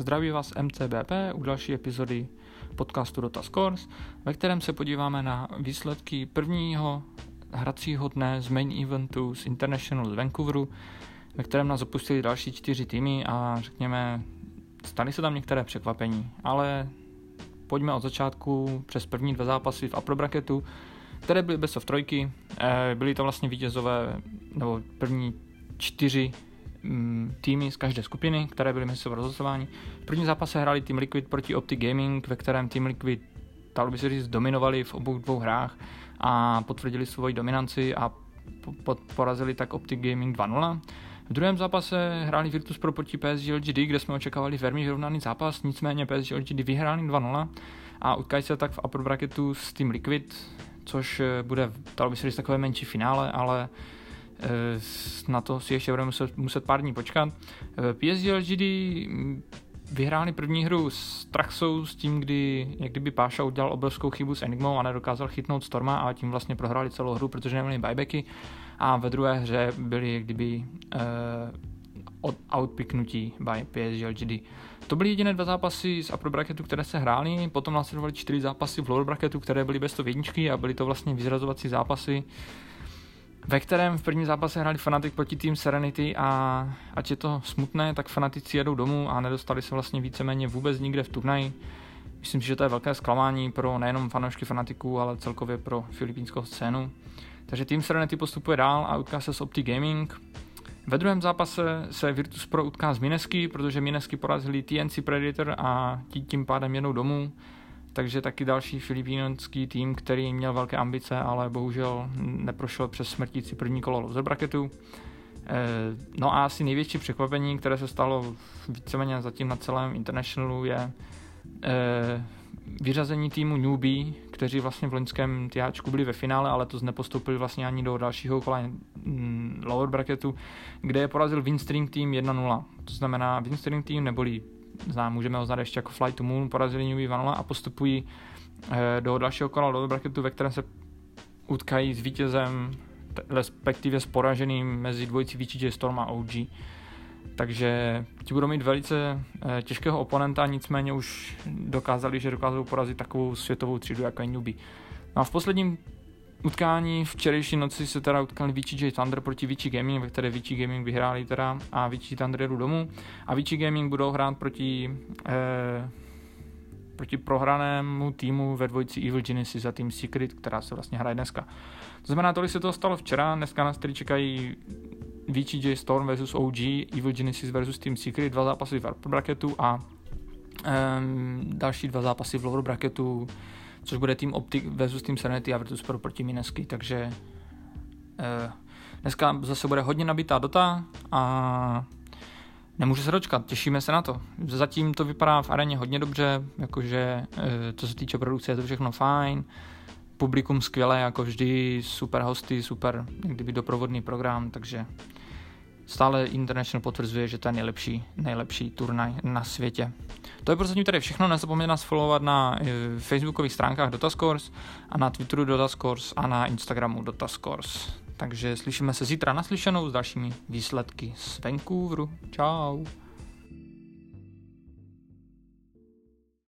Zdraví vás MCBP u další epizody podcastu Dota Scores, ve kterém se podíváme na výsledky prvního hracího dne z main eventu z International z Vancouveru, ve kterém nás opustili další čtyři týmy a řekněme, staly se tam některé překvapení, ale pojďme od začátku přes první dva zápasy v upper bracketu, které byly best of trojky, eh, byly to vlastně vítězové, nebo první čtyři týmy z každé skupiny, které byly mezi sebou rozhlasování. V prvním zápase hráli Team Liquid proti Optic Gaming, ve kterém Team Liquid, dalo by se říct, dominovali v obou dvou hrách a potvrdili svoji dominanci a porazili tak Optic Gaming 2-0. V druhém zápase hráli Virtus Pro proti PSG LGD, kde jsme očekávali velmi vyrovnaný zápas, nicméně PSG LGD vyhráli 2-0 a utkají se tak v upper bracketu s Team Liquid, což eh, bude, dalo by se říct, takové menší finále, ale na to si ještě budeme muset, muset pár dní počkat. Eh, PSG LGD mm, vyhráli první hru s Traxou s tím, kdy jak kdyby Páša udělal obrovskou chybu s Enigmou a nedokázal chytnout Storma a tím vlastně prohráli celou hru, protože neměli buybacky a ve druhé hře byli jak kdyby uh, outpicknutí by PSG LGD. To byly jediné dva zápasy z upper bracketu, které se hrály, potom následovaly čtyři zápasy v lower bracketu, které byly bez to jedničky a byly to vlastně vyzrazovací zápasy, ve kterém v prvním zápase hráli Fnatic proti tým Serenity a ať je to smutné, tak fanatici jedou domů a nedostali se vlastně víceméně vůbec nikde v turnaji. Myslím si, že to je velké zklamání pro nejenom fanoušky fanatiků, ale celkově pro filipínskou scénu. Takže tým Serenity postupuje dál a utká se s Opti Gaming. Ve druhém zápase se Virtus Pro utká z Minesky, protože Minesky porazili TNC Predator a tím pádem jednou domů. Takže taky další filipínský tým, který měl velké ambice, ale bohužel neprošel přes smrtící první kolo loser bracketu. Eh, no a asi největší překvapení, které se stalo víceméně zatím na celém Internationalu, je eh, vyřazení týmu Newbie, kteří vlastně v loňském THčku byli ve finále, ale to nepostoupili vlastně ani do dalšího kola mm, lower bracketu, kde je porazil Winstream Team 1-0. To znamená Winstream Team neboli znám, můžeme ho znát ještě jako Fly to Moon, porazili Newbie 2 a postupují eh, do dalšího kola lower bracketu, ve kterém se utkají s vítězem, respektive s poraženým mezi dvojicí VTJ Storm a OG. Takže ti budou mít velice eh, těžkého oponenta, nicméně už dokázali, že dokážou porazit takovou světovou třídu jako je Newbie. No a v posledním utkání včerejší noci se teda utkali VCJ Thunder proti Vici Gaming, ve které Vici Gaming vyhráli teda a Vici Thunder jdu domů. A Vici Gaming budou hrát proti eh, proti prohranému týmu ve dvojici Evil Genesis a tým Secret, která se vlastně hraje dneska. To znamená, tolik se to stalo včera, dneska nás tedy čekají VGJ Storm versus OG, Evil Genesis versus Team Secret, dva zápasy v upper bracketu a um, další dva zápasy v lower bracketu, což bude Team Optic versus Team Serenity a Virtus Pro proti Minesky, takže uh, dneska zase bude hodně nabitá dota a nemůžu se dočkat, těšíme se na to. Zatím to vypadá v areně hodně dobře, jakože uh, co se týče produkce je to všechno fajn, publikum skvělé, jako vždy, super hosty, super kdyby doprovodný program, takže stále International potvrzuje, že to je nejlepší, nejlepší turnaj na světě. To je prostě tady všechno, nezapomeňte nás followovat na e, facebookových stránkách Dotascores a na Twitteru Dotascores a na Instagramu Dotascores. Takže slyšíme se zítra naslyšenou s dalšími výsledky z Vancouveru. Ciao.